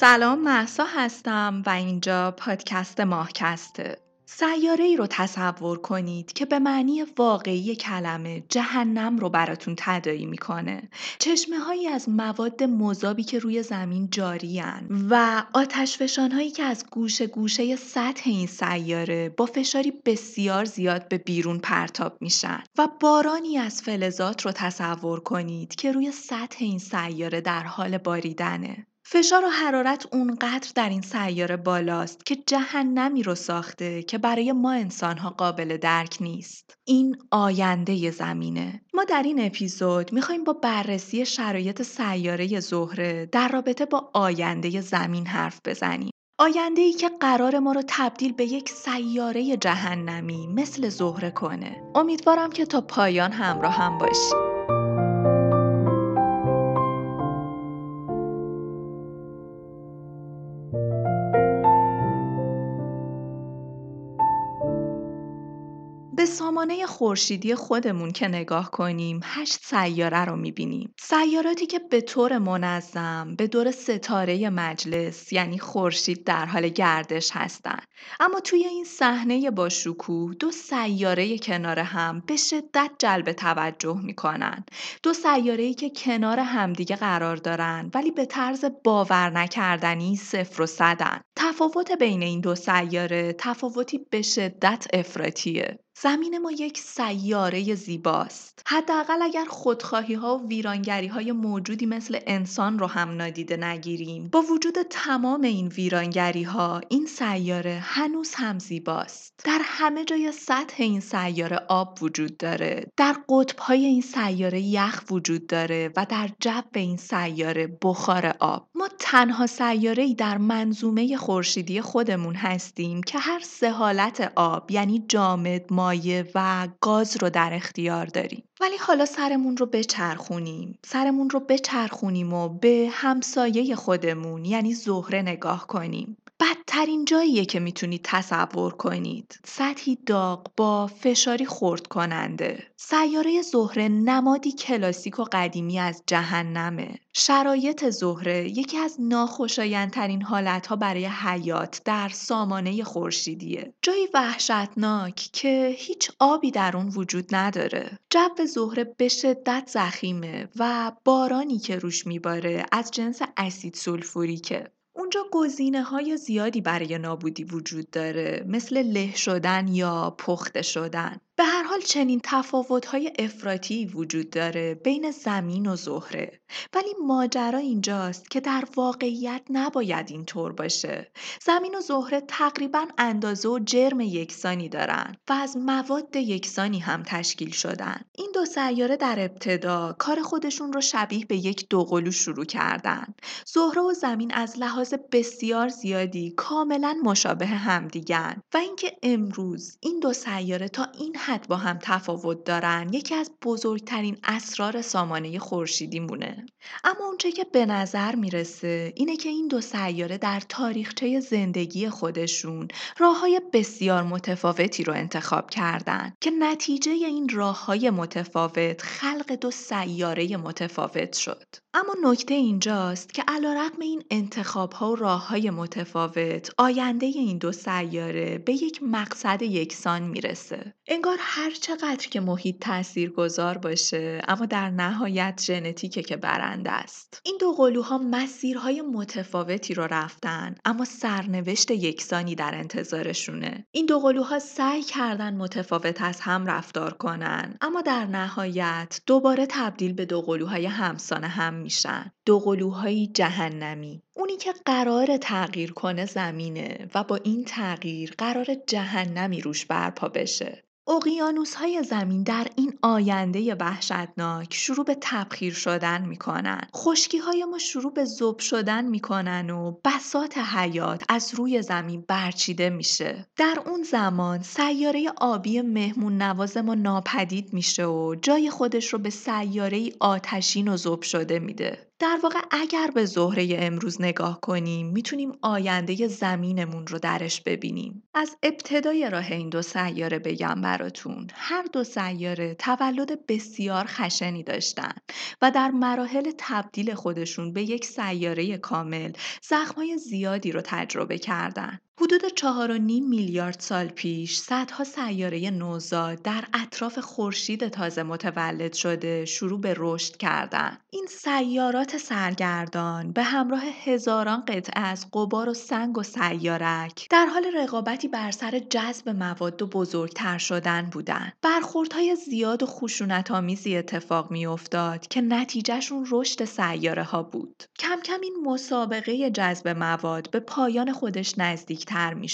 سلام محسا هستم و اینجا پادکست ماهکسته. سیاره ای رو تصور کنید که به معنی واقعی کلمه جهنم رو براتون تدایی می‌کنه. چشمه هایی از مواد مذابی که روی زمین جاری و آتش هایی که از گوشه گوشه سطح این سیاره با فشاری بسیار زیاد به بیرون پرتاب میشن و بارانی از فلزات رو تصور کنید که روی سطح این سیاره در حال باریدنه. فشار و حرارت اونقدر در این سیاره بالاست که جهنمی رو ساخته که برای ما انسانها قابل درک نیست. این آینده زمینه. ما در این اپیزود می‌خوایم با بررسی شرایط سیاره زهره در رابطه با آینده زمین حرف بزنیم. آینده ای که قرار ما رو تبدیل به یک سیاره جهنمی مثل زهره کنه. امیدوارم که تا پایان همراه هم باشید. سامانه خورشیدی خودمون که نگاه کنیم هشت سیاره رو می‌بینیم. سیاراتی که به طور منظم به دور ستاره مجلس یعنی خورشید در حال گردش هستن. اما توی این صحنه با شکوه دو سیاره کنار هم به شدت جلب توجه می‌کنن. دو سیاره ای که کنار همدیگه قرار دارن ولی به طرز باور نکردنی صفر و صدن. تفاوت بین این دو سیاره تفاوتی به شدت افراتیه زمین ما یک سیاره زیباست. حداقل اگر خودخواهی ها و ویرانگری های موجودی مثل انسان رو هم نادیده نگیریم با وجود تمام این ویرانگری ها این سیاره هنوز هم زیباست. در همه جای سطح این سیاره آب وجود داره. در قطب های این سیاره یخ وجود داره و در جو این سیاره بخار آب. ما تنها سیاره ای در منظومه خورشیدی خودمون هستیم که هر سه حالت آب یعنی جامد، مایع و گاز رو در اختیار داریم. ولی حالا سرمون رو بچرخونیم. سرمون رو بچرخونیم و به همسایه خودمون یعنی زهره نگاه کنیم. بدترین جاییه که می‌تونید تصور کنید. سطحی داغ با فشاری خورد کننده. سیاره زهره نمادی کلاسیک و قدیمی از جهنمه. شرایط زهره یکی از ناخوشایندترین حالتها برای حیات در سامانه خورشیدیه. جایی وحشتناک که هیچ آبی در اون وجود نداره. جو زهره به شدت زخیمه و بارانی که روش میباره از جنس اسید سولفوریکه. اونجا گزینه های زیادی برای نابودی وجود داره مثل له شدن یا پخته شدن. به هر حال چنین های افراطی وجود داره بین زمین و زهره. ولی ماجرا اینجاست که در واقعیت نباید اینطور باشه. زمین و زهره تقریبا اندازه و جرم یکسانی دارن و از مواد یکسانی هم تشکیل شدن. این دو سیاره در ابتدا کار خودشون رو شبیه به یک دوقلو شروع کردن. زهره و زمین از لحاظ بسیار زیادی کاملا مشابه همدیگن و اینکه امروز این دو سیاره تا این حد با هم تفاوت دارن یکی از بزرگترین اسرار سامانه خورشیدی مونه. اما اونچه که به نظر می‌رسه اینه که این دو سیاره در تاریخچه زندگی خودشون راه های بسیار متفاوتی رو انتخاب کردن که نتیجه این راه های متفاوت خلق دو سیاره متفاوت شد. اما نکته اینجاست که علیرغم این انتخاب ها و راه های متفاوت آینده این دو سیاره به یک مقصد یکسان می‌رسه. انگار هر چقدر که محیط تأثیر گذار باشه اما در نهایت ژنتیکه که برنده است. این دو قلوها مسیرهای متفاوتی رو رفتن اما سرنوشت یکسانی در انتظارشونه. این دو قلوها سعی کردن متفاوت از هم رفتار کنن اما در نهایت دوباره تبدیل به دو قلوهای همسانه هم میشن. دو قلوهای جهنمی. اونی که قرار تغییر کنه زمینه و با این تغییر قرار جهنمی روش برپا بشه. اقیانوس های زمین در این آینده وحشتناک شروع به تبخیر شدن می‌کنن. خشکی های ما شروع به زوب شدن می‌کنن و بسات حیات از روی زمین برچیده میشه. در اون زمان سیاره آبی مهمون نواز ما ناپدید میشه و جای خودش رو به سیاره آتشین و زوب شده میده. در واقع اگر به زهره امروز نگاه کنیم می‌تونیم آینده زمینمون رو درش ببینیم. از ابتدای راه این دو سیاره بگم براتون. هر دو سیاره تولد بسیار خشنی داشتن و در مراحل تبدیل خودشون به یک سیاره کامل زخمای زیادی رو تجربه کردن. حدود چهار و نیم میلیارد سال پیش صدها سیاره نوزاد در اطراف خورشید تازه متولد شده شروع به رشد کردن. این سیارات سرگردان به همراه هزاران قطعه از قبار و سنگ و سیارک در حال رقابتی بر سر جذب مواد و بزرگتر شدن بودند. برخوردهای زیاد و خشونت آمیزی اتفاق میافتاد که نتیجهشون رشد سیاره ها بود. کم کم این مسابقه جذب مواد به پایان خودش نزدیک تر می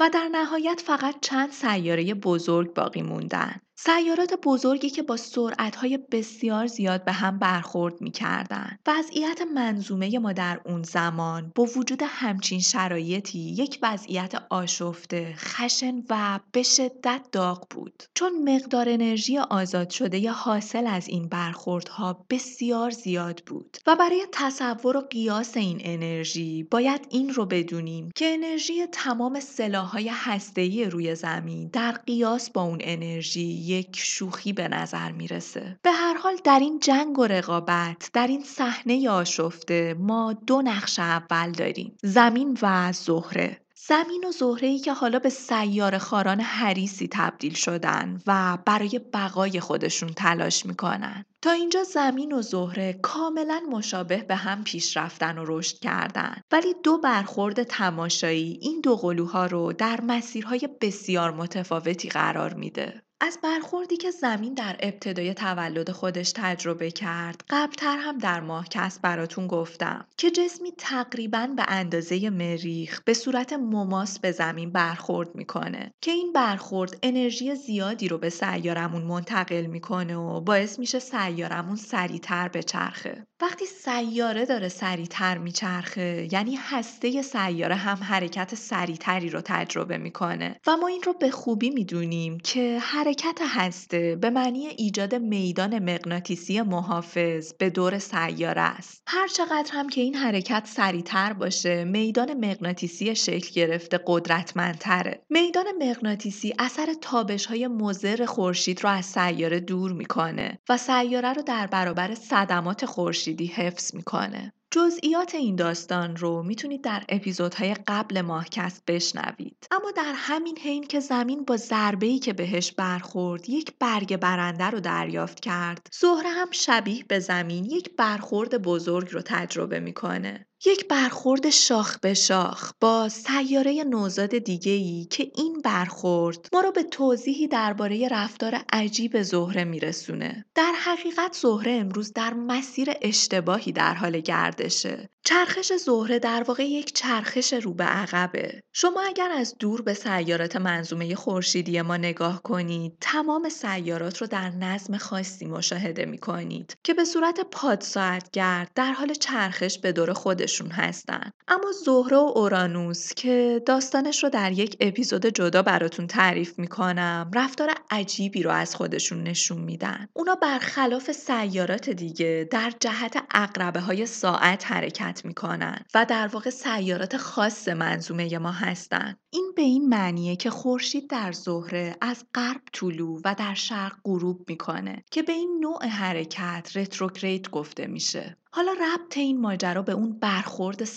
و در نهایت فقط چند سیاره بزرگ باقی موندن. سیارات بزرگی که با سرعتهای بسیار زیاد به هم برخورد می کردن. وضعیت منظومه ما در اون زمان با وجود همچین شرایطی یک وضعیت آشفته، خشن و به شدت داغ بود. چون مقدار انرژی آزاد شده یا حاصل از این برخوردها بسیار زیاد بود و برای تصور و قیاس این انرژی باید این رو بدونیم که انرژی تمام سلاحهای هسته‌ای روی زمین در قیاس با اون انرژی یک شوخی به نظر می‌رسه به هر حال در این جنگ و رقابت در این صحنه آشفته ما دو نقش اول داریم زمین و زهره زمین و زهره که حالا به سیار خاران حریسی تبدیل شدن و برای بقای خودشون تلاش می‌کنن. تا اینجا زمین و زهره کاملا مشابه به هم پیش رفتن و رشد کردن ولی دو برخورد تماشایی این دو قلوها رو در مسیرهای بسیار متفاوتی قرار میده. از برخوردی که زمین در ابتدای تولد خودش تجربه کرد قبلتر هم در ماهکست براتون گفتم که جسمی تقریبا به اندازه مریخ به صورت مماس به زمین برخورد می‌کنه که این برخورد انرژی زیادی رو به سیارمون منتقل می‌کنه و باعث میشه سیارمون سریعتر بچرخه. وقتی سیاره داره سریعتر میچرخه یعنی هسته سیاره هم حرکت سریعتری رو تجربه می‌کنه. و ما این رو به خوبی می‌دونیم که حرکت هسته به معنی ایجاد میدان مغناطیسی محافظ به دور سیاره است. هر چقدر هم که این حرکت سریعتر باشه میدان مغناطیسی شکل گرفته قدرتمندتره. میدان مغناطیسی اثر تابش های مضر خورشید رو از سیاره دور می‌کنه و سیاره رو در برابر صدمات خورشیدی حفظ می‌کنه. جزئیات این داستان رو می‌تونید در اپیزودهای قبل ماهکست بشنوید. اما در همین حین که زمین با ضربه‌ای که بهش برخورد یک برگ برنده رو دریافت کرد زهره هم شبیه به زمین یک برخورد بزرگ رو تجربه می‌کنه. یک برخورد شاخ به شاخ با سیاره نوزاد دیگه‌ای که این برخورد ما رو به توضیحی درباره رفتار عجیب زهره میرسونه. در حقیقت زهره امروز در مسیر اشتباهی در حال گردشه. چرخش زهره در واقع یک چرخش رو به عقبه. شما اگر از دور به سیارات منظومه خورشیدی ما نگاه کنید، تمام سیارات رو در نظم خاصی مشاهده می کنید که به صورت پاد گرد در حال چرخش به دور خودشون هستن. اما زهره و اورانوس که داستانش رو در یک اپیزود جدا براتون تعریف می‌کنم، رفتار عجیبی رو از خودشون نشون میدن. اونا برخلاف سیارات دیگه در جهت اقربه های ساعت حرکت می‌کنن و در واقع سیارات خاص منظومه ما هستند. این به این معنیه که خورشید در زهره از غرب طلوع و در شرق غروب می‌کنه که به این نوع حرکت رتروگرید گفته میشه. حالا ربط این ماجرا به اون برخورد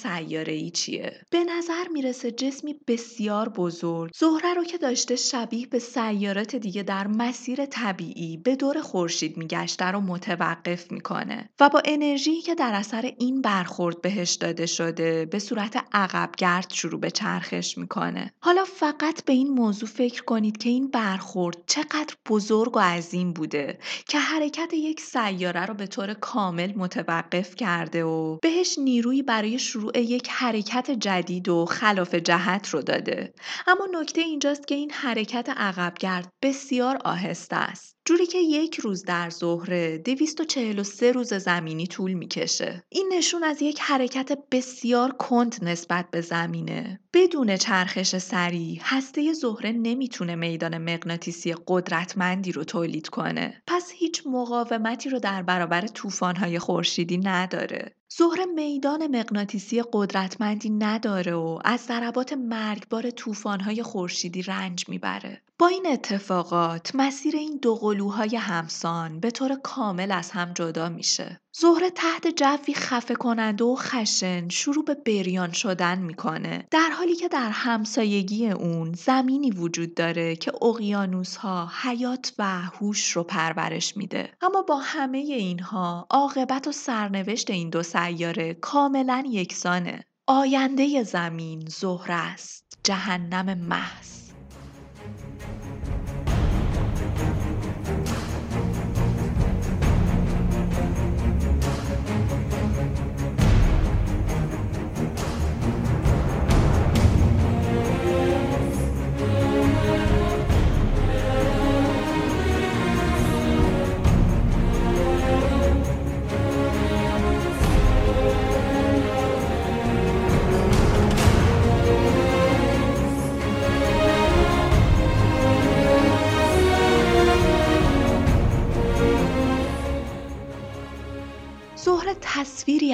ای چیه؟ به نظر می‌رسه جسمی بسیار بزرگ زهره رو که داشته شبیه به سیارات دیگه در مسیر طبیعی به دور خورشید میگشته رو متوقف می‌کنه و با انرژی که در اثر این برخورد بهش داده شده به صورت عقبگرد شروع به چرخش می‌کنه. حالا فقط به این موضوع فکر کنید که این برخورد چقدر بزرگ و عظیم بوده که حرکت یک سیاره رو به طور کامل متوقف کرده و بهش نیرویی برای شروع یک حرکت جدید و خلاف جهت رو داده. اما نکته اینجاست که این حرکت عقبگرد بسیار آهسته است. جوری که یک روز در ظهره 243 روز زمینی طول می‌کشه. این نشون از یک حرکت بسیار کند نسبت به زمینه. بدون چرخش سریع هسته زهره نمی‌تونه میدان مغناطیسی قدرتمندی رو تولید کنه. پس هیچ مقاومتی رو در برابر طوفان‌های خورشیدی نداره. زهره میدان مغناطیسی قدرتمندی نداره و از ضربات مرگبار طوفان‌های خورشیدی رنج می‌بره. با این اتفاقات مسیر این دو قلوهای همسان به طور کامل از هم جدا میشه. زهره تحت جوی خفه کننده و خشن شروع به بریان شدن می‌کنه. در حالی که در همسایگی اون زمینی وجود داره که اقیانوس ها حیات و هوش رو پرورش میده. اما با همه اینها عاقبت و سرنوشت این دو سیاره کاملا یکسانه. آینده زمین زهره است جهنم محض.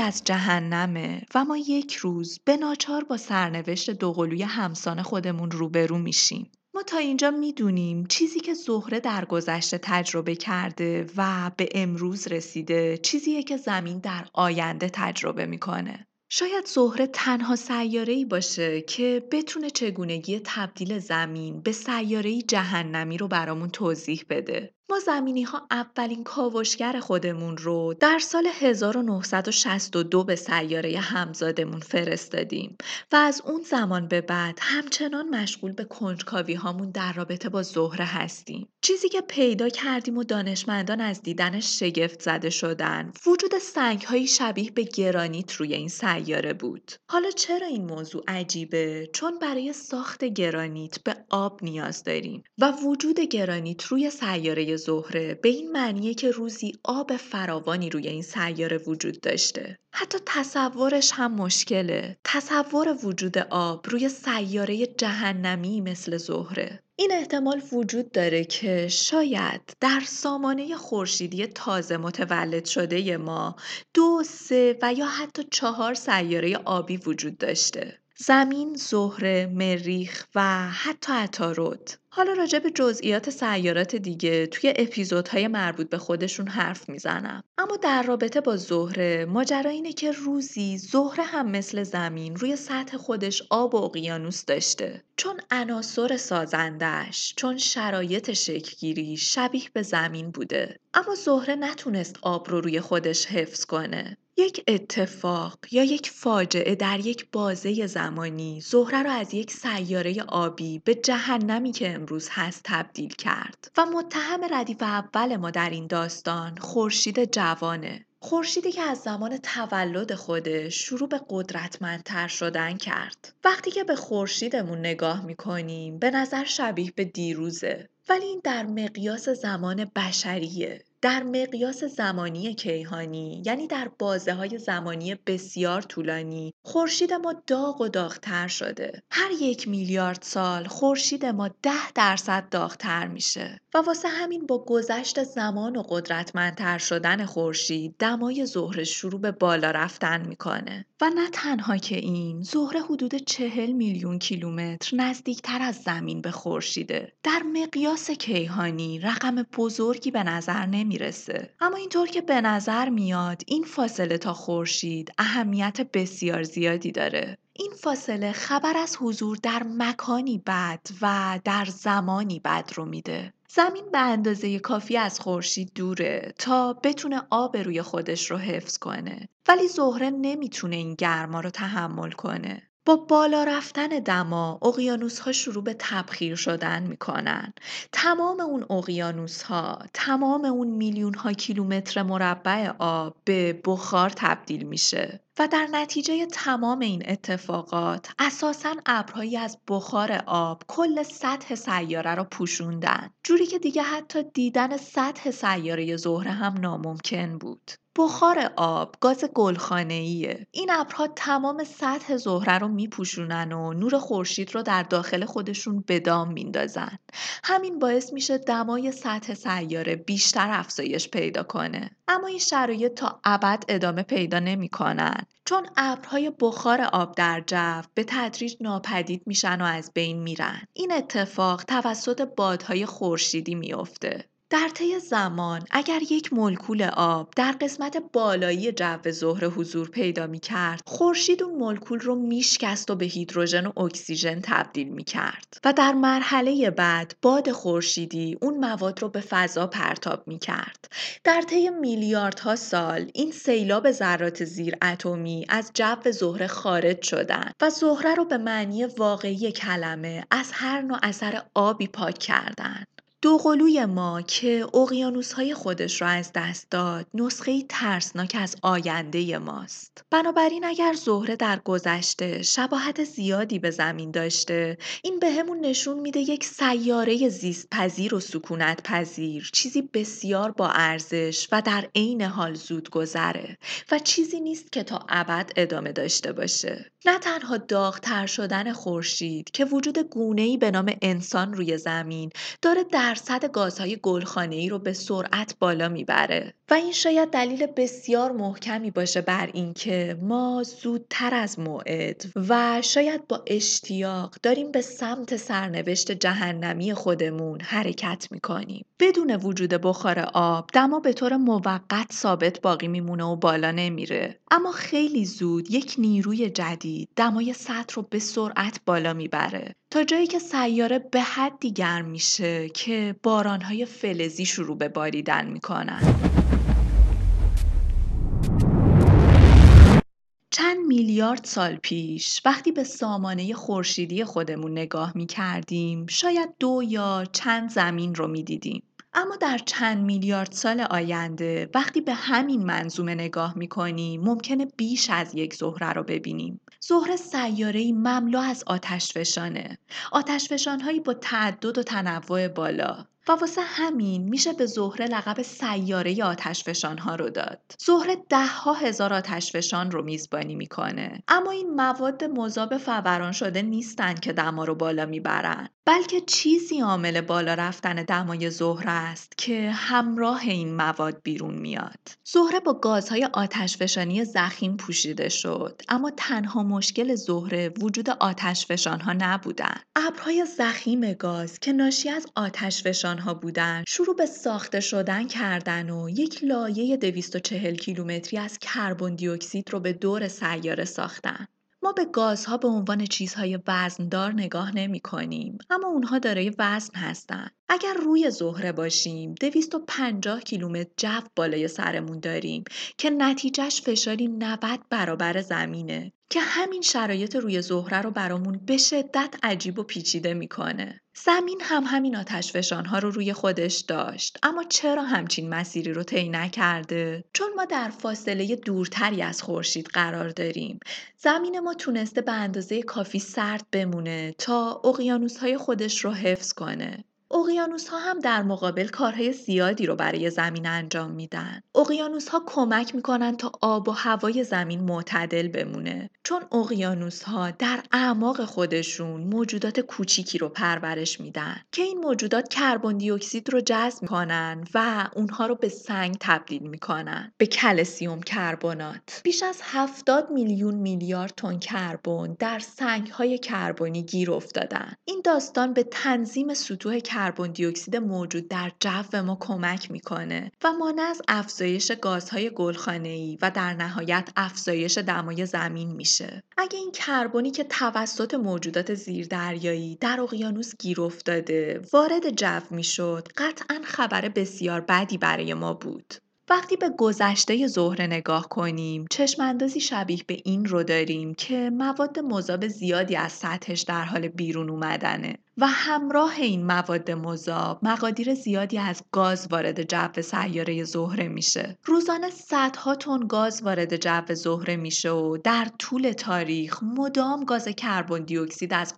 از جهنمه و ما یک روز به ناچار با سرنوشت دوقلوی همسان خودمون روبرو میشیم. ما تا اینجا می‌دونیم چیزی که زهره در گذشته تجربه کرده و به امروز رسیده چیزیه که زمین در آینده تجربه می‌کنه. شاید زهره تنها سیاره باشه که بتونه چگونگی تبدیل زمین به سیاره جهنمی رو برامون توضیح بده. ما زمینی ها اولین کاوشگر خودمون رو در سال 1962 به سیاره همزادمون فرستادیم و از اون زمان به بعد همچنان مشغول به کنجکاوی هامون در رابطه با زهره هستیم. چیزی که پیدا کردیم و دانشمندان از دیدنش شگفت زده شدن وجود سنگ های شبیه به گرانیت روی این سیاره بود. حالا چرا این موضوع عجیبه؟ چون برای ساخت گرانیت به آب نیاز داریم و وجود گرانیت روی سیاره زهره به این معنیه که روزی آب فراوانی روی این سیاره وجود داشته. حتی تصورش هم مشکله. تصور وجود آب روی سیاره جهنمی مثل زهره. این احتمال وجود داره که شاید در سامانه خورشیدی تازه متولد شده ما دو، سه و یا حتی چهار سیاره آبی وجود داشته. زمین، زهره، مریخ و حتی عطارد. حالا راجع به جزئیات سیارات دیگه توی اپیزودهای مربوط به خودشون حرف می‌زنم. اما در رابطه با زهره ماجرا اینه که روزی زهره هم مثل زمین روی سطح خودش آب و اقیانوس داشته. چون عناصر سازندش، چون شرایط شکلگیری شبیه به زمین بوده. اما زهره نتونست آب رو روی خودش حفظ کنه. یک اتفاق یا یک فاجعه در یک بازه زمانی زهره را از یک سیاره آبی به جهنمی که امروز هست تبدیل کرد و متهم ردیف اول ما در این داستان خورشید جوانه. خورشیدی که از زمان تولد خودش شروع به قدرتمندتر شدن کرد. وقتی که به خورشیدمون نگاه می‌کنیم به نظر شبیه به دیروزه. ولی این در مقیاس زمان بشریه. در مقیاس زمانی کیهانی یعنی در بازه های زمانی بسیار طولانی خورشید ما داغ و داغتر شده. هر یک میلیارد سال خورشید ما ده درصد داغتر میشه و واسه همین با گذشت زمان و قدرتمندتر شدن خورشید دمای زهره شروع به بالا رفتن می‌کنه. و نه تنها که این زهره حدود چهل میلیون کیلومتر نزدیکتر از زمین به خورشیده. در مقیاس کیهانی رقم بزرگی به نظر نمی نمی‌رسه اما اینطور که به نظر میاد این فاصله تا خورشید اهمیت بسیار زیادی داره. این فاصله خبر از حضور در مکانی بد و در زمانی بد رو میده. زمین به اندازه کافی از خورشید دوره تا بتونه آب روی خودش رو حفظ کنه. ولی زهره نمی‌تونه این گرما رو تحمل کنه. با بالا رفتن دما اقیانوس ها شروع به تبخیر شدن می‌کنن. تمام اون اقیانوس ها تمام اون میلیون ها کیلومتر مربع آب به بخار تبدیل میشه و در نتیجه تمام این اتفاقات اساسا ابرهایی از بخار آب کل سطح سیاره را پوشوندن. جوری که دیگه حتی دیدن سطح سیاره زهره هم ناممکن بود. بخار آب گاز گلخانه‌ایه. این ابرها تمام سطح زهره رو میپوشونن و نور خورشید رو در داخل خودشون به دام میندازن. همین باعث میشه دمای سطح سیاره بیشتر افزایش پیدا کنه. اما این شرایط تا ابد ادامه پیدا نمی‌کنن چون ابرهای بخار آب در جو به تدریج ناپدید میشن و از بین میرن. این اتفاق توسط بادهای خورشیدی میافته. در طی زمان اگر یک مولکول آب در قسمت بالایی جو زهره حضور پیدا می کرد خورشید اون مولکول رو میشکست و به هیدروژن و اکسیژن تبدیل می کرد و در مرحله بعد باد خورشیدی اون مواد رو به فضا پرتاب می کرد در طی میلیاردها سال این سیلاب ذرات زیر اتمی از جو زهره خارج شدن و زهره رو به معنی واقعی کلمه از هر نوع اثر آبی پاک کردند. دوقلوی ما که های خودش را از دست داد نسخه ترسناک از آینده ماست. بنابراین اگر زهره در گذشته شباهت زیادی به زمین داشته این به همون نشون میده یک سیاره زیست پذیر و سکونت پذیر چیزی بسیار با ارزش و در عین حال زود گذره و چیزی نیست که تا ابد ادامه داشته باشه. نه تنها داغتر شدن خورشید که وجود گونه‌ای به نام انسان روی زمین داره درصد گازهای گلخانه‌ای رو به سرعت بالا می‌بره. و این شاید دلیل بسیار محکمی باشه بر اینکه ما زودتر از موعد و شاید با اشتیاق داریم به سمت سرنوشت جهنمی خودمون حرکت می‌کنیم. بدون وجود بخار آب دما به طور موقت ثابت باقی میمونه و بالا نمیره. اما خیلی زود یک نیروی جدید دمای سطح رو به سرعت بالا می‌بره. تا جایی که سیاره به حدی گرم میشه که بارانهای فلزی شروع به باریدن می‌کنن. چند میلیارد سال پیش وقتی به سامانه خورشیدی خودمون نگاه می کردیم شاید دو یا چند زمین رو می دیدیم. اما در چند میلیارد سال آینده وقتی به همین منظومه نگاه می کنیم ممکنه بیش از یک زهره رو ببینیم. زهره سیاره‌ای مملو از آتشفشانه. آتشفشانهایی با تعدد و تنوع بالا. و واسه همین میشه به زهره لقب سیاره آتشفشان ها رو داد. زهره ده ها هزار آتشفشان رو میزبانی می‌کنه. اما این مواد مذاب فوران شده نیستن که دما رو بالا می‌برن. بلکه چیزی عامل بالا رفتن دمای زهره است که همراه این مواد بیرون میاد. زهره با گازهای آتشفشانی زخیم پوشیده شد اما تنها مشکل زهره وجود آتشفشان ها نبودن. ابرهای زخیم گاز که ناشی از آتشفشان ها بودن شروع به ساخته شدن کردن و یک لایه 240 کیلومتری از کربن دی اکسید رو به دور سیاره ساختن. ما به گازها به عنوان چیزهای وزندار نگاه نمی کنیم اما اونها دارای وزن هستند. اگر روی زهره باشیم 250 کیلومتر جو بالای سرمون داریم که نتیجهش فشاری 90 برابر زمینه که همین شرایط روی زهره رو برامون به شدت عجیب و پیچیده می‌کنه. زمین هم همین آتش ها رو روی خودش داشت. اما چرا همچین مسیری رو طی نکرده؟ چون ما در فاصله دورتری از خورشید قرار داریم. زمین ما تونسته به اندازه کافی سرد بمونه تا اقیانوس های خودش رو حفظ کنه. اقیانوس ها هم در مقابل کارهای زیادی رو برای زمین انجام میدن. اقیانوس ها کمک می‌کنن تا آب و هوای زمین معتدل بمونه. چون اقیانوس ها در اعماق خودشون موجودات کوچیکی رو پرورش میدن که این موجودات کربن دی اکسید رو جذب می‌کنن و اونها رو به سنگ تبدیل می‌کنن. به کلسیوم کربنات. بیش از 70 میلیون میلیارد تن کربن در سنگ های کربنی گیر افتادن. این داستان به تنظیم سطوح کربن دی اکسید موجود در جو ما کمک می‌کنه و مانع از افزایش گازهای گلخانه‌ای و در نهایت افزایش دمای زمین میشه. اگه این کربنی که توسط موجودات زیردریایی در اقیانوس گیر افتاده وارد جو می‌شد قطعا خبر بسیار بدی برای ما بود. وقتی به گذشته زهره نگاه کنیم چشم اندازی شبیه به این رو داریم که مواد مذاب زیادی از سطحش در حال بیرون اومدنه و همراه این مواد مذاب مقادیر زیادی از گاز وارد جو سیاره زهره میشه. روزانه صدها تن گاز وارد جو زهره میشه و در طول تاریخ مدام گاز کربن دی اکسید از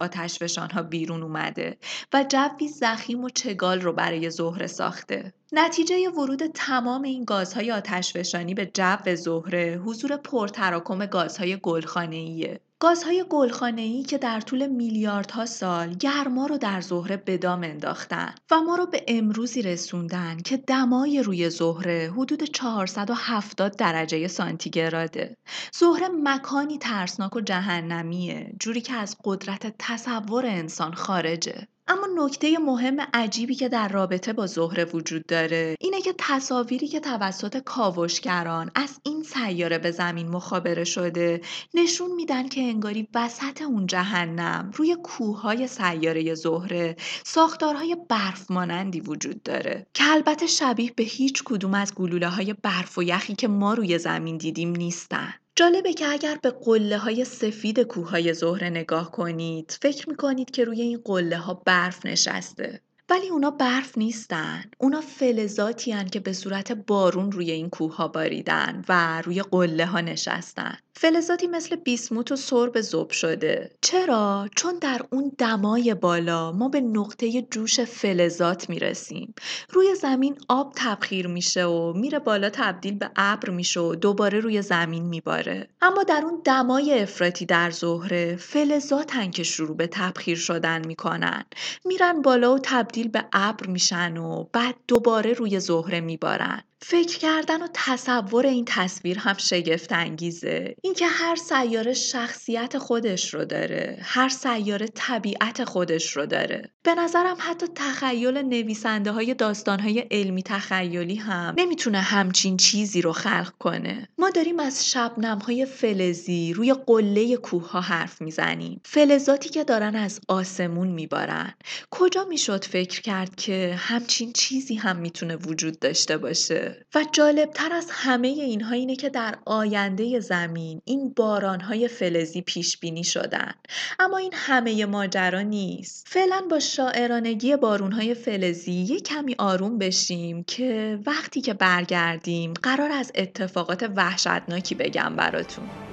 ها بیرون اومده و جوی زخیم و چگال رو برای زهره ساخته. نتیجه ورود تمام این گازهای آتشفشانی به جو زهره حضور پرتراکم گازهای گلخانه‌ایه. گازهای گلخانه‌ای که در طول میلیاردها سال گرما رو در زهره به دام انداختن و ما رو به امروزی رسوندن که دمای روی زهره حدود 470 درجه سانتیگراده. زهره مکانی ترسناک و جهنمیه جوری که از قدرت تصور انسان خارجه. اما نکته مهم عجیبی که در رابطه با زهره وجود داره اینه که تصاویری که توسط کاوشگران از این سیاره به زمین مخابره شده نشون میدن که انگاری وسط اون جهنم روی کوههای سیاره زهره ساختارهای برف مانندی وجود داره. که البته شبیه به هیچ کدوم از گلوله های برف و یخی که ما روی زمین دیدیم نیستن. جالبه که اگر به قله های سفید کوههای زهره نگاه کنید فکر می‌کنید که روی این قله ها برف نشسته. ولی اونا برف نیستن. اونا فلزاتی هن که به صورت بارون روی این کوه ها باریدن و روی قله ها نشستن. فلزاتی مثل بیسموت و سرب زوب شده. چرا؟ چون در اون دمای بالا ما به نقطه جوش فلزات می‌رسیم. روی زمین آب تبخیر میشه و میره بالا تبدیل به ابر میشه و دوباره روی زمین میباره. اما در اون دمای افراطی در زهره فلزاتن که شروع به تبخیر شدن می‌کنن. میرن بالا و تبدیل به ابر میشن و بعد دوباره روی زهره میبارن. فکر کردن و تصور این تصویر هم شگفت انگیزه اینکه هر سیاره شخصیت خودش رو داره هر سیاره طبیعت خودش رو داره. به نظرم حتی تخیل نویسنده های داستان های علمی تخیلی هم نمی‌تونه همچین چیزی رو خلق کنه. ما داریم از شبنم های فلزی روی قله کوه ها حرف می‌زنیم. فلزاتی که دارن از آسمون میبارن. کجا می‌شد فکر کرد که همچین چیزی هم می‌تونه وجود داشته باشه؟ و جالبتر از همه اینها اینه که در آینده زمین این بارانهای فلزی پیش بینی شدن. اما این همه ماجرا نیست. فعلا با شاعرانگی بارونهای فلزی یه کمی آروم بشیم که وقتی که برگردیم قرار از اتفاقات وحشتناکی بگم براتون.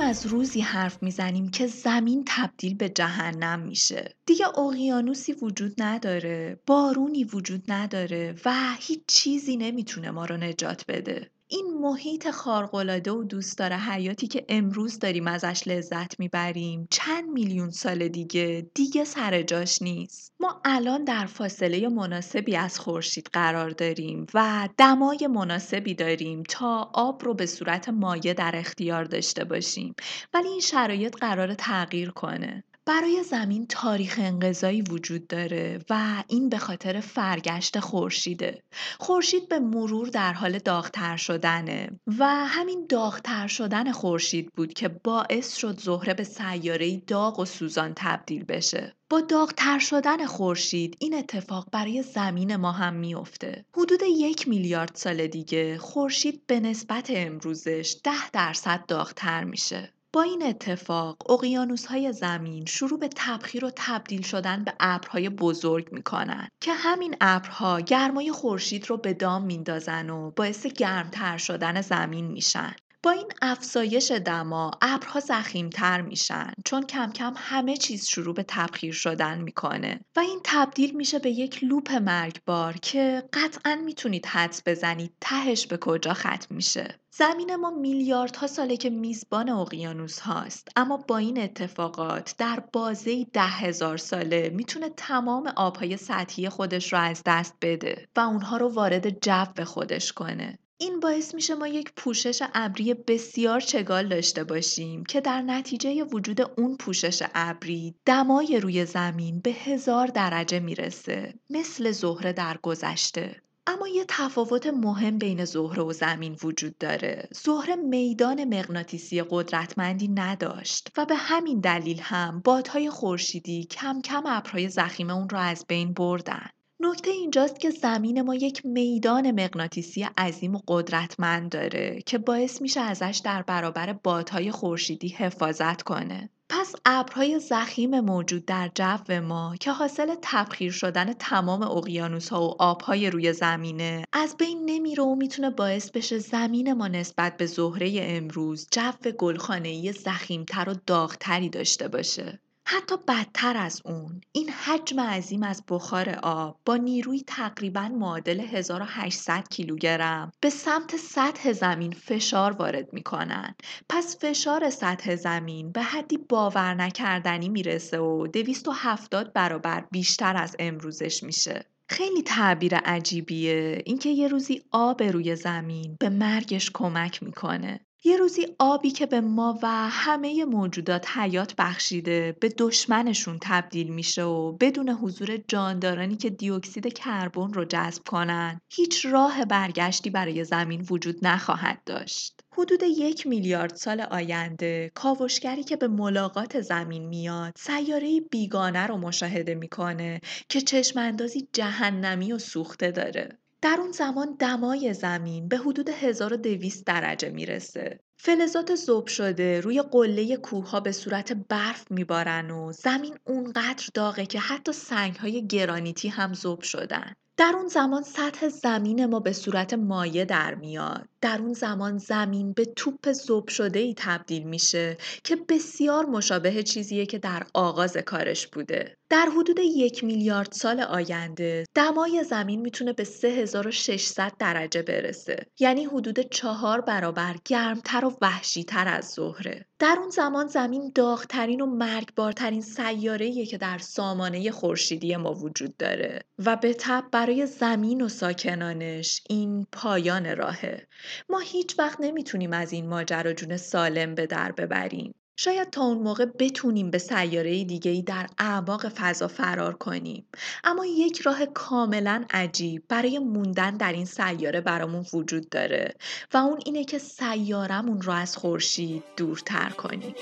از روزی حرف می‌زنیم که زمین تبدیل به جهنم میشه. دیگه اقیانوسی وجود نداره بارونی وجود نداره و هیچ چیزی نمی‌تونه ما رو نجات بده. این محیط خارق‌العاده و دوستدار حیاتی که امروز داریم ازش لذت می‌بریم. چند میلیون سال دیگه دیگه سر جاش نیست. ما الان در فاصله مناسبی از خورشید قرار داریم و دمای مناسبی داریم تا آب رو به صورت مایع در اختیار داشته باشیم. ولی این شرایط قرار تغییر کنه. برای زمین تاریخ انقضایی وجود داره و این به خاطر فرگشت خورشیده. خورشید به مرور در حال داغتر شدنه و همین داغتر شدن خورشید بود که باعث شد زهره به سیاره داغ و سوزان تبدیل بشه. با داغتر شدن خورشید این اتفاق برای زمین ما هم میافته. حدود یک میلیارد سال دیگه خورشید به نسبت امروزش ده درصد داغتر میشه. با این اتفاق های زمین شروع به تبخیر و تبدیل شدن به ابرهای بزرگ می‌کنن که همین ابرها گرمای خورشید رو به دام میندازن و باعث گرمتر شدن زمین میشن. با این افزایش دما ابرها زخیمتر میشن چون کم کم همه چیز شروع به تبخیر شدن می‌کنه. و این تبدیل میشه به یک لوپ مرگبار که قطعا می‌تونید حدس بزنید تهش به کجا ختم میشه. زمین ما میلیاردها ساله که میزبان اقیانوس هاست اما با این اتفاقات در بازه ده هزار ساله می‌تونه تمام آبهای سطحی خودش رو از دست بده و اونها رو وارد جو خودش کنه. این باعث میشه ما یک پوشش ابری بسیار چگال داشته باشیم که در نتیجه وجود اون پوشش ابری دمای روی زمین به هزار درجه می‌رسه مثل زهره در گذشته اما یه تفاوت مهم بین زهره و زمین وجود داره. زهره میدان مغناطیسی قدرتمندی نداشت و به همین دلیل هم بادهای خورشیدی کم کم ابرهای زخیم اون را از بین بردن. نکته اینجاست که زمین ما یک میدان مغناطیسی عظیم و قدرتمند داره که باعث میشه ازش در برابر بادهای خورشیدی حفاظت کنه. پس ابرهای زخیم موجود در جو ما که حاصل تبخیر شدن تمام اقیانوس‌ها و آبهای روی زمینه از بین نمیره و می‌تونه باعث بشه زمین ما نسبت به زهره امروز جو گلخانه‌ای زخیمتر و داغتری داشته باشه. حتی بدتر از اون این حجم عظیم از بخار آب با نیروی تقریبا معادل 1800 کیلوگرم به سمت سطح زمین فشار وارد می‌کنن. پس فشار سطح زمین به حدی باور نکردنی می‌رسه و 270 برابر بیشتر از امروزش میشه. خیلی تعبیر عجیبیه اینکه یه روزی آب روی زمین به مرگش کمک می‌کنه. یه روزی آبی که به ما و همه موجودات حیات بخشیده به دشمنشون تبدیل میشه و بدون حضور جاندارانی که دیوکسید کربن رو جذب کنن هیچ راه برگشتی برای زمین وجود نخواهد داشت. حدود یک میلیارد سال آینده کاوشگری که به ملاقات زمین میاد سیاره بیگانه رو مشاهده می‌کنه که چشماندازی جهنمی و سوخته داره در اون زمان دمای زمین به حدود 1200 درجه می‌رسه. فلزات ذوب شده روی قله کوه به صورت برف میبارن و زمین اونقدر داغه که حتی سنگ های گرانیتی هم ذوب شدن. در اون زمان سطح زمین ما به صورت مایع در میاد. در اون زمان زمین به توپ زوب شده ای تبدیل میشه که بسیار مشابه چیزیه که در آغاز کارش بوده. در حدود یک میلیارد سال آینده دمای زمین می‌تونه به 3600 درجه برسه. یعنی حدود چهار برابر گرمتر و وحشیتر از زهره در اون زمان زمین داغترین و مرگبارترین سیاره‌ایه که در سامانه خورشیدی ما وجود داره و به تب برای زمین و ساکنانش این پایان راهه. ما هیچ وقت نمی‌تونیم از این ماجرا جون سالم به در ببریم. شاید تا اون موقع بتونیم به سیاره دیگه ای در اعماق فضا فرار کنیم. اما یک راه کاملا عجیب برای موندن در این سیاره برامون وجود داره و اون اینه که سیارمون رو از خورشید دورتر کنیم.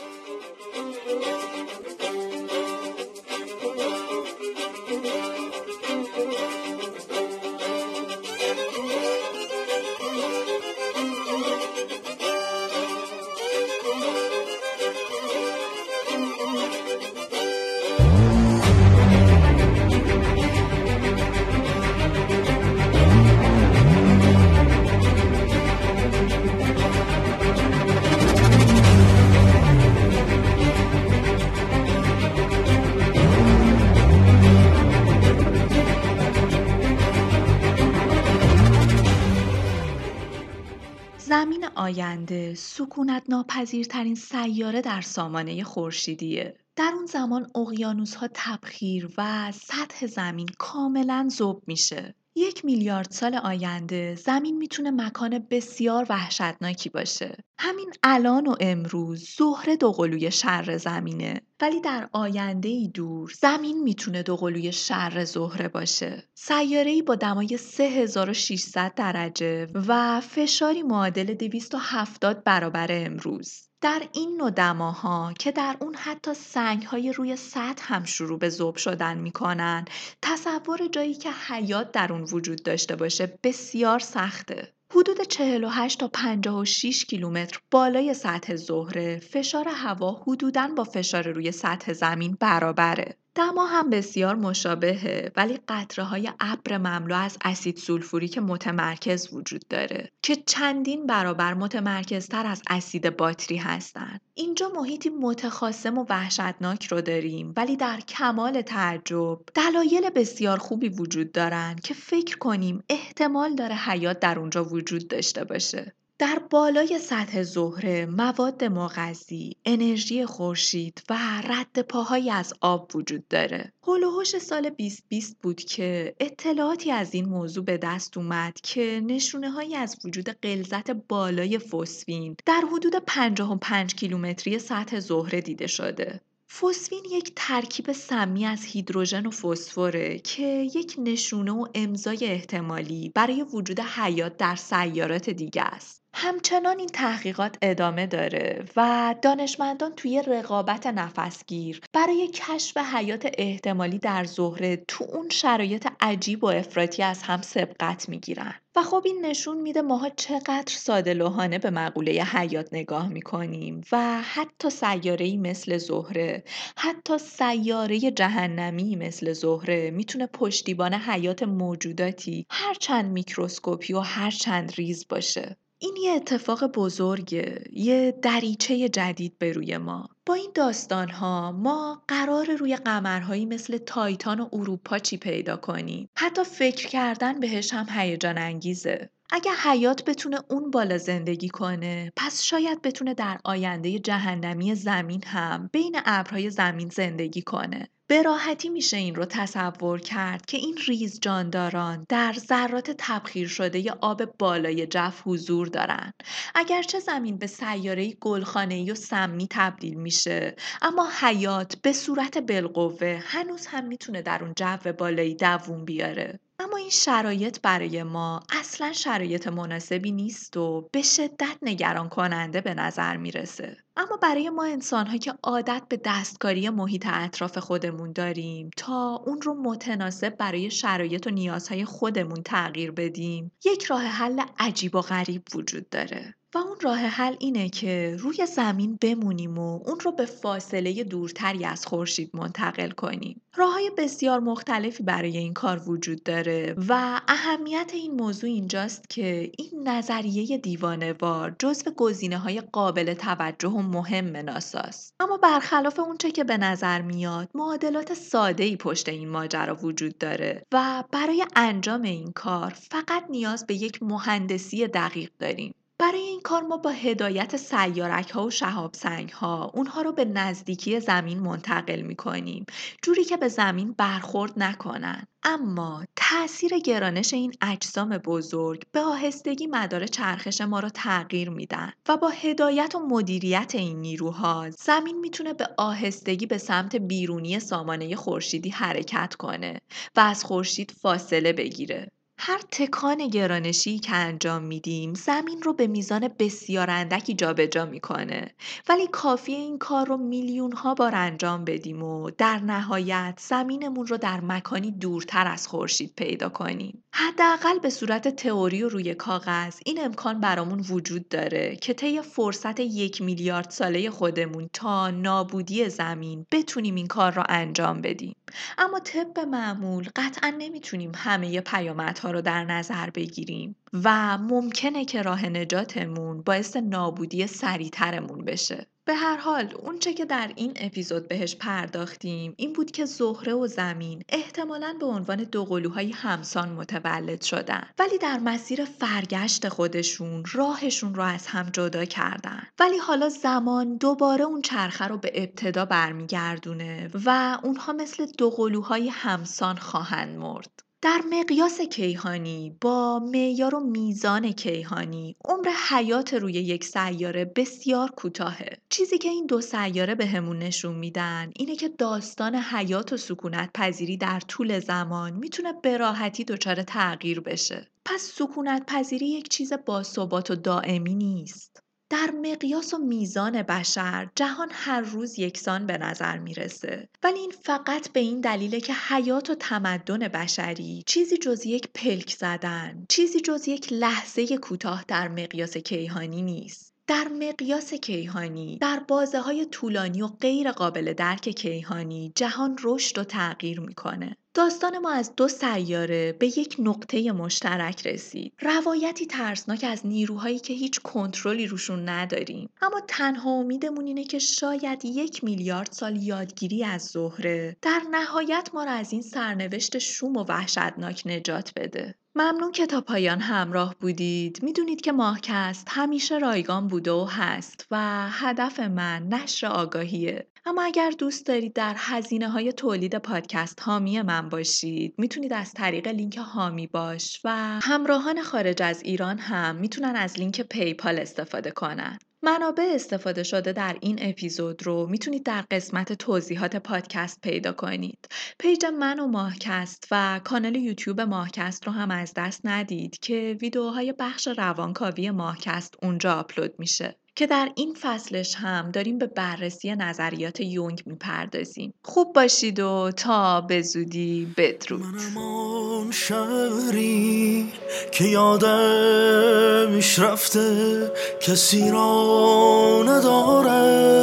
آینده سکونت ناپذیرترین سیاره در سامانه خورشیدیه. در اون زمان اقیانوس ها تبخیر و سطح زمین کاملا ذوب میشه. یک میلیارد سال آینده زمین می‌تونه مکان بسیار وحشتناکی باشه. همین الان و امروز زهره دوقلوی شر زمینه ولی در آینده ای دور زمین می‌تونه دوقلوی شر زهره باشه. سیاره با دمای 3600 درجه و فشاری معادل 270 برابر امروز. در این نوع دماها که در اون حتی سنگ های روی سطح هم شروع به ذوب شدن می‌کنن تصور جایی که حیات در اون وجود داشته باشه بسیار سخته حدود 48 تا 56 کیلومتر بالای سطح زهره فشار هوا حدوداً با فشار روی سطح زمین برابره. دما هم بسیار مشابهه ولی قطره های ابر مملو از اسید سولفوری که متمرکز وجود داره که چندین برابر متمرکزتر از اسید باتری هستند. اینجا محیطی متخاصم و وحشتناک رو داریم ولی در کمال تعجب دلایل بسیار خوبی وجود دارن که فکر کنیم احتمال داره حیات در اونجا وجود داشته باشه. در بالای سطح زهره مواد مغذی، انرژی خورشید و رد پاهایی از آب وجود داره. هلوهوش سال 2020 بود که اطلاعاتی از این موضوع به دست اومد که نشونه هایی از وجود غلظت بالای فسفین در حدود 55 کیلومتری سطح زهره دیده شده. فسفین یک ترکیب سمی از هیدروژن و فسفره که یک نشونه و امضای احتمالی برای وجود حیات در سیارات دیگه است. همچنان این تحقیقات ادامه داره و دانشمندان توی رقابت نفسگیر برای کشف حیات احتمالی در زهره تو اون شرایط عجیب و افراطی از هم سبقت می‌گیرن. و خب این نشون میده ماها چقدر ساده لوحانه به مقوله حیات نگاه می‌کنیم و حتی سیاره مثل زهره حتی سیاره جهنمی مثل زهره می‌تونه پشتیبان حیات موجوداتی هرچند میکروسکوپی و هرچند ریز باشه. این یه اتفاق بزرگه یه دریچه جدید به روی ما. با این داستان ها ما قرار روی قمرهایی مثل تایتان و اروپا چی پیدا کنیم. حتی فکر کردن بهش هم هیجان انگیزه. اگه حیات بتونه اون بالا زندگی کنه پس شاید بتونه در آینده جهنمی زمین هم بین ابرهای زمین زندگی کنه. به راحتی میشه این رو تصور کرد که این ریز جانداران در ذرات تبخیر شده ی آب بالای جف حضور دارن. اگرچه زمین به سیاره گلخانه‌ای و سمی تبدیل میشه اما حیات به صورت بالقوه هنوز هم می‌تونه در اون جو بالایی دووم بیاره. اما این شرایط برای ما اصلا شرایط مناسبی نیست و به شدت نگران کننده به نظر می‌رسه. اما برای ما انسان که عادت به دستکاری محیط اطراف خودمون داریم تا اون رو متناسب برای شرایط و نیازهای خودمون تغییر بدیم یک راه حل عجیب و غریب وجود داره. و اون راه حل اینه که روی زمین بمونیم و اون رو به فاصله دورتری از خورشید منتقل کنیم. راه های بسیار مختلفی برای این کار وجود داره و اهمیت این موضوع اینجاست که این نظریه دیوانوار جزو گزینه های قابل توجه و مهم ناساست. اما برخلاف اونچه که به نظر میاد معادلات ساده ای پشت این ماجرا وجود داره و برای انجام این کار فقط نیاز به یک مهندسی دقیق داریم. برای این کار ما با هدایت سیارک ها و شهاب سنگ ها اونها رو به نزدیکی زمین منتقل می کنیم جوری که به زمین برخورد نکنن. اما تاثیر گرانش این اجسام بزرگ به آهستگی مدار چرخش ما رو تغییر میدن و با هدایت و مدیریت این نیروها زمین می‌تونه به آهستگی به سمت بیرونی سامانه خورشیدی حرکت کنه و از خورشید فاصله بگیره. هر تکان گرانشی که انجام میدیم زمین رو به میزان بسیار اندکی جابجا می‌کنه. ولی کافی این کار رو میلیون ها بار انجام بدیم و در نهایت زمینمون رو در مکانی دورتر از خورشید پیدا کنیم. حداقل به صورت تئوری و روی کاغذ این امکان برامون وجود داره که طی فرصت یک میلیارد ساله خودمون تا نابودی زمین بتونیم این کار را انجام بدیم. اما طبق معمول قطعا نمی‌تونیم همه پیامدها رو در نظر بگیریم. و ممکنه که راه نجاتمون باعث نابودی سریعترمون بشه. به هر حال اونچه که در این اپیزود بهش پرداختیم این بود که زهره و زمین احتمالا به عنوان دو قلوهای همسان متولد شدن. ولی در مسیر فرگشت خودشون راهشون رو از هم جدا کردن. ولی حالا زمان دوباره اون چرخه رو به ابتدا برمیگردونه و اونها مثل دو قلوهای همسان خواهند مرد. در مقیاس کیهانی با معیار و میزان کیهانی عمر حیات روی یک سیاره بسیار کوتاهه. چیزی که این دو سیاره بهمون به نشون میدن اینه که داستان حیات و سکونت پذیری در طول زمان می‌تونه به راحتی دچار تغییر بشه. پس سکونت پذیری یک چیز باثبات و دائمی نیست. در مقیاس و میزان بشر جهان هر روز یکسان به نظر می‌رسه. ولی این فقط به این دلیله که حیات و تمدن بشری چیزی جز یک پلک زدن چیزی جز یک لحظه کوتاه در مقیاس کیهانی نیست. در مقیاس کیهانی در بازه های طولانی و غیر قابل درک کیهانی جهان رشد و تغییر می‌کنه. داستان ما از دو سیاره به یک نقطه مشترک رسید. روایتی ترسناک از نیروهایی که هیچ کنترلی روشون نداریم. اما تنها امیدمون اینه که شاید یک میلیارد سال یادگیری از زهره در نهایت ما را از این سرنوشت شوم و وحشتناک نجات بده. ممنون که تا پایان همراه بودید. می‌دونید که ماهکست همیشه رایگان بوده و هست و هدف من نشر آگاهیه. اما اگر دوست دارید در هزینه های تولید پادکست حامی من باشید می‌تونید از طریق لینک حامی باش و همراهان خارج از ایران هم می‌تونن از لینک پیپال استفاده کنن. منابع استفاده شده در این اپیزود رو می‌تونید در قسمت توضیحات پادکست پیدا کنید. پیج من و ماهکست و کانال یوتیوب ماهکست رو هم از دست ندید که ویدیوهای بخش روانکاوی ماهکست اونجا آپلود میشه. که در این فصلش هم داریم به بررسی نظریات یونگ می‌پردازیم. خوب باشید و تا به زودی بدرود. منم شهری که یادمش رفته کسی را نداره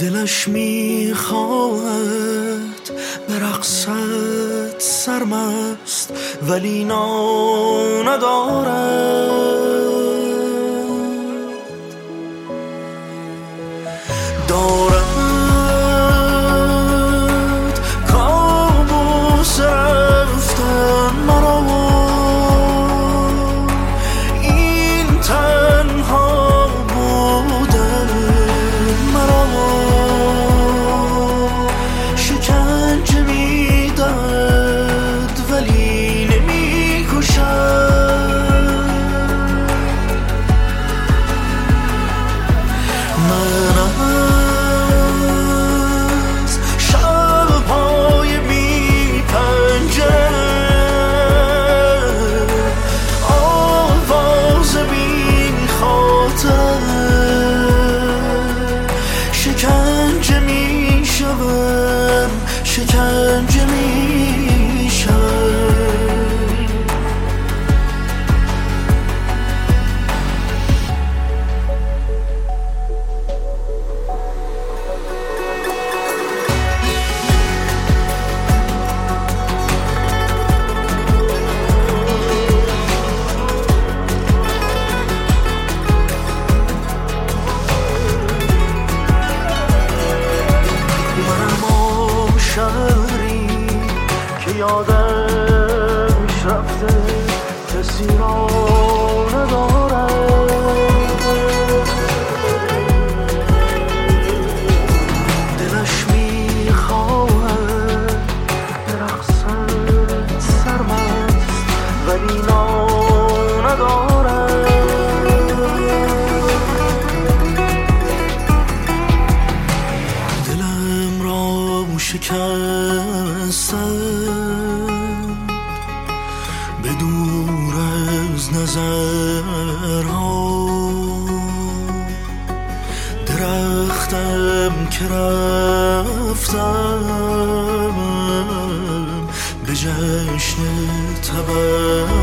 دلش می‌خواهد به رقصت سرمست ولی نا ندارد love.